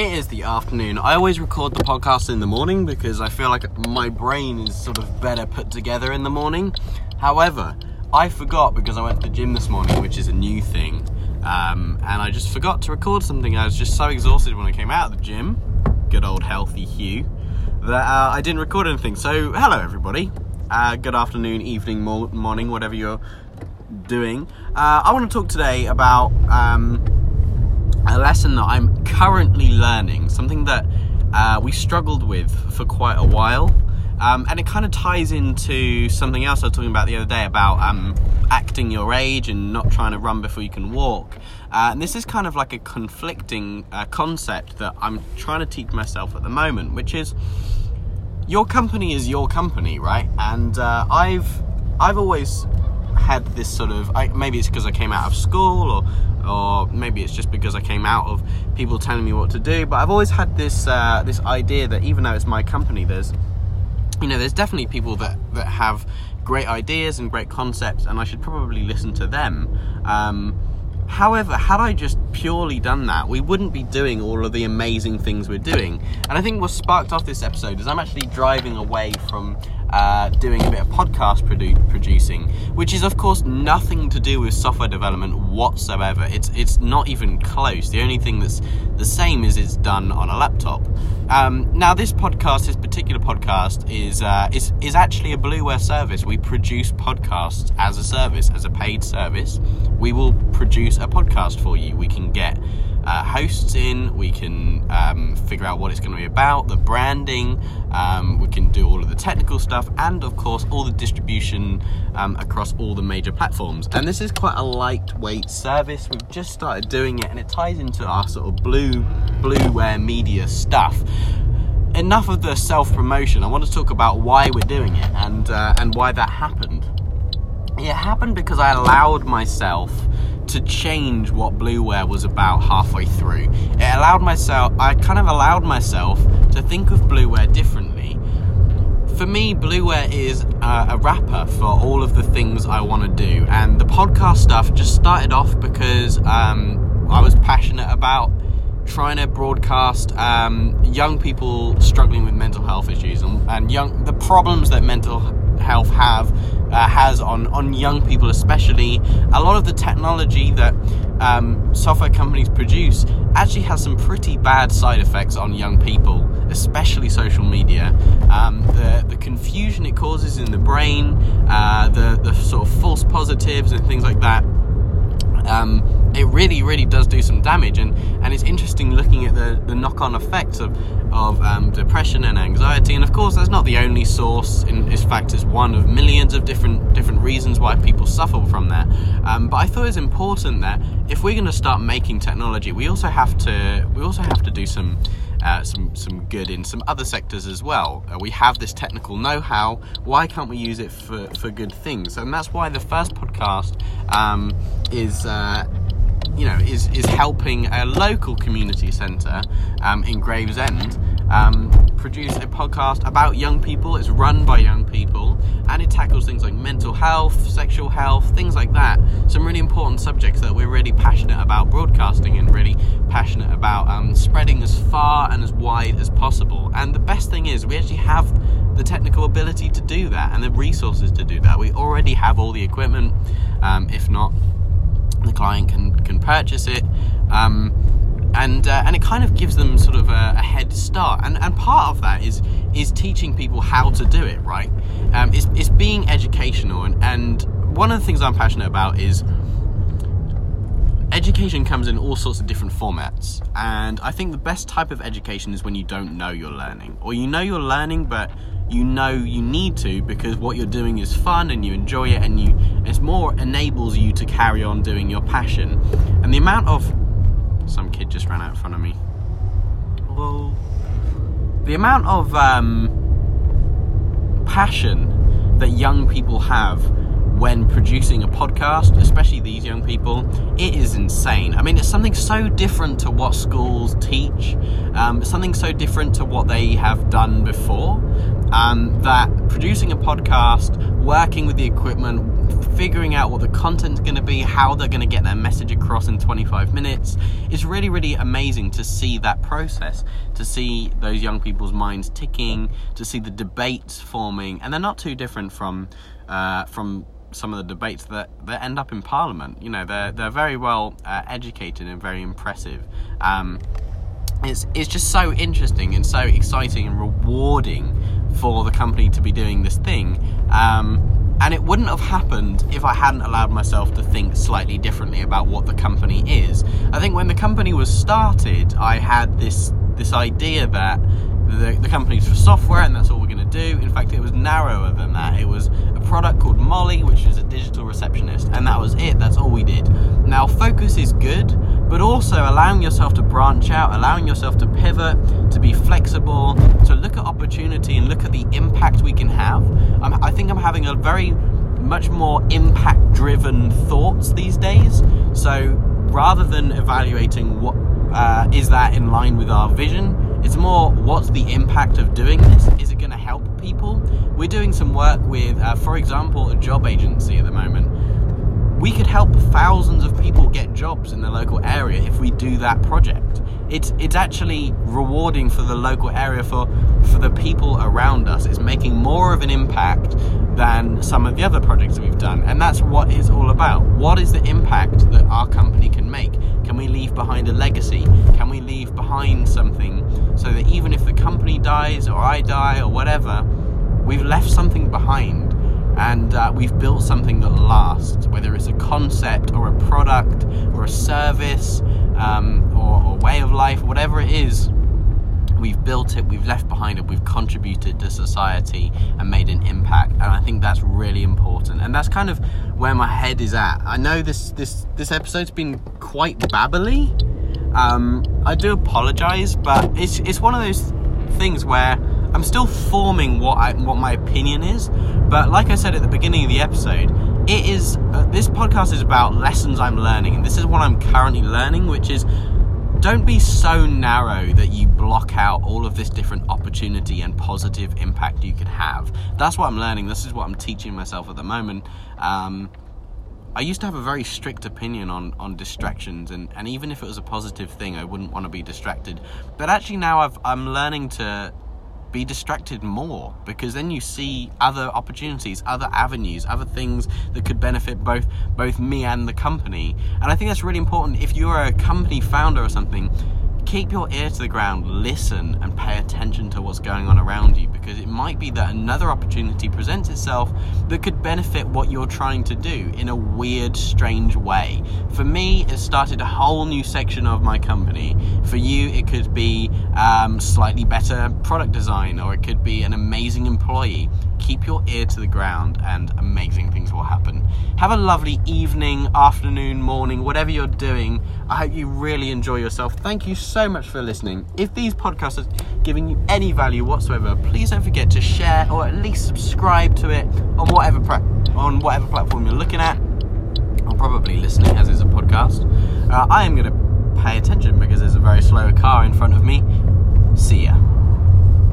It is the afternoon. I always record the podcast in the morning because I feel like my brain is sort of better put together in the morning. However, I forgot because I went to the gym this morning, which is a new thing, um, and I just forgot to record something. I was just so exhausted when I came out of the gym, good old healthy Hugh, that uh, I didn't record anything. So, hello everybody. Uh, good afternoon, evening, morning, whatever you're doing. Uh, I want to talk today about. Um, a lesson that I'm currently learning, something that uh, we struggled with for quite a while. Um, and it kind of ties into something else I was talking about the other day about um, acting your age and not trying to run before you can walk. Uh, and this is kind of like a conflicting uh, concept that I'm trying to teach myself at the moment, which is your company is your company, right? And uh, I've I've always had this sort of I, maybe it's because I came out of school or or maybe it's just because I came out of people telling me what to do. But I've always had this uh, this idea that even though it's my company, there's you know there's definitely people that that have great ideas and great concepts, and I should probably listen to them. Um, However, had I just purely done that, we wouldn't be doing all of the amazing things we're doing. And I think what sparked off this episode is I'm actually driving away from uh, doing a bit of podcast produ- producing, which is of course nothing to do with software development whatsoever. It's it's not even close. The only thing that's the same is it's done on a laptop. Um, now, this podcast, this particular podcast, is uh, is is actually a Blueware service. We produce podcasts as a service, as a paid service. We will produce a podcast for you. We can get uh, hosts in, we can um, figure out what it's going to be about, the branding, um, we can do all of the technical stuff, and of course, all the distribution um, across all the major platforms. And this is quite a lightweight service. We've just started doing it, and it ties into our sort of blue blueware media stuff. Enough of the self promotion. I want to talk about why we're doing it and uh, and why that happened. It happened because I allowed myself to change what Blueware was about halfway through. It allowed myself, I kind of allowed myself to think of Blueware differently. For me, Blueware is uh, a wrapper for all of the things I want to do, and the podcast stuff just started off because um, I was passionate about trying to broadcast um, young people struggling with mental health issues and, and young the problems that mental health have uh, has on on young people, especially. A lot of the technology that um, software companies produce actually has some pretty bad side effects on young people, especially social media. Um, the the confusion it causes in the brain, uh, the the sort of false positives and things like that. Um, it really, really does do some damage. And, and it's interesting looking at the, the knock on effects of, of um, depression and anxiety. And of course, that's not the only source. In, fact, it's one of millions of different different reasons why people suffer from that. Um, but I thought it was important that if we're going to start making technology, we also have to we also have to do some uh, some some good in some other sectors as well. Uh, we have this technical know-how. Why can't we use it for, for good things? And that's why the first podcast um, is. Uh, you know, is, is helping a local community centre um, in Gravesend um, produce a podcast about young people. It's run by young people and it tackles things like mental health, sexual health, things like that. Some really important subjects that we're really passionate about broadcasting and really passionate about um, spreading as far and as wide as possible. And the best thing is, we actually have the technical ability to do that and the resources to do that. We already have all the equipment, um, if not the client can can purchase it. Um, and uh, and it kind of gives them sort of a, a, head start, and and part of that is is teaching people how to do it right. Um, it's it's being educational, and and one of the things I'm passionate about is education comes in all sorts of different formats, and I think the best type of education is when you don't know you're learning, or you know you're learning, but you know you need to because what you're doing is fun and you enjoy it and you it's more enables you to carry on doing your passion and the amount of some kid just ran out in front of me Whoa. the amount of um, passion that young people have when producing a podcast, especially these young people, it is insane. I mean, it's something so different to what schools teach, um, something so different to what they have done before, um, that producing a podcast, working with the equipment, figuring out what the content's going to be, how they're going to get their message across in 25 minutes. It's really, really amazing to see that process, to see those young people's minds ticking, to see the debates forming, and they're not too different from uh, from some of the debates that, that end up in Parliament. You know, they're they're very well uh, educated and very impressive. Um, it's it's just so interesting and so exciting and rewarding for the company to be doing this thing. Um, and it wouldn't have happened if I hadn't allowed myself to think slightly differently about what the company is. I think when the company was started, I had this this idea that the, the company's for software and that's all we're going to do. In fact, it was narrower than that. It was a product called Molly, which is a digital receptionist, and that was it. That's all we did. Now, focus is good, but also allowing yourself to branch out, allowing yourself to pivot, to be flexible, to look at opportunity and look at the impact we can have. I'm, I think I'm having a very much more impact driven thoughts these days. So rather than evaluating what uh, is that in line with our vision, it's more what's the impact of doing this? Is it going to help people? We're doing some work with, uh, for example, a job agency at the moment. We could help thousands of people get jobs in the local area if we do that project. It's it's actually rewarding for the local area for for the people around us. It's making more of an impact than some of the other projects that we've done, and that's what it's all about. What is the impact that our company can make? Can we leave behind a legacy? Can we leave behind something so that even if the company dies or I die or whatever, we've left something behind and uh, we've built something that lasts, whether it's a concept or a product or a service um, or, or way of life, whatever it is we've built it, we've left behind it, we've contributed to society and made an impact. And I think that's really important. And that's kind of where my head is at. I know this this this episode's been quite babbly. Um, I do apologize, but it's it's one of those things where I'm still forming what I what my opinion is. But like I said at the beginning of the episode, it is uh, this podcast is about lessons I'm learning, and this is what I'm currently learning, which is don't be so narrow that you block out all of this different opportunity and positive impact you could have. That's what I'm learning. This is what I'm teaching myself at the moment. Um, I used to have a very strict opinion on, on distractions, and, and even if it was a positive thing, I wouldn't want to be distracted. But actually, now I've, I'm learning to be distracted more because then you see other opportunities, other avenues, other things that could benefit both both me and the company. And I think that's really important if you're a company founder or something keep your ear to the ground, listen, and pay attention to what's going on around you because it might be that another opportunity presents itself that could benefit what you're trying to do in a weird, strange way. For me, it started a whole new section of my company. For you, it could be um, slightly better product design or it could be an amazing employee keep your ear to the ground and amazing things will happen. Have a lovely evening, afternoon, morning, whatever you're doing. I hope you really enjoy yourself. Thank you so much for listening. If these podcasts are giving you any value whatsoever, please don't forget to share or at least subscribe to it on whatever on whatever platform you're looking at or probably listening as it's a podcast. Uh, I am going to pay attention because there's a very slow car in front of me. See ya.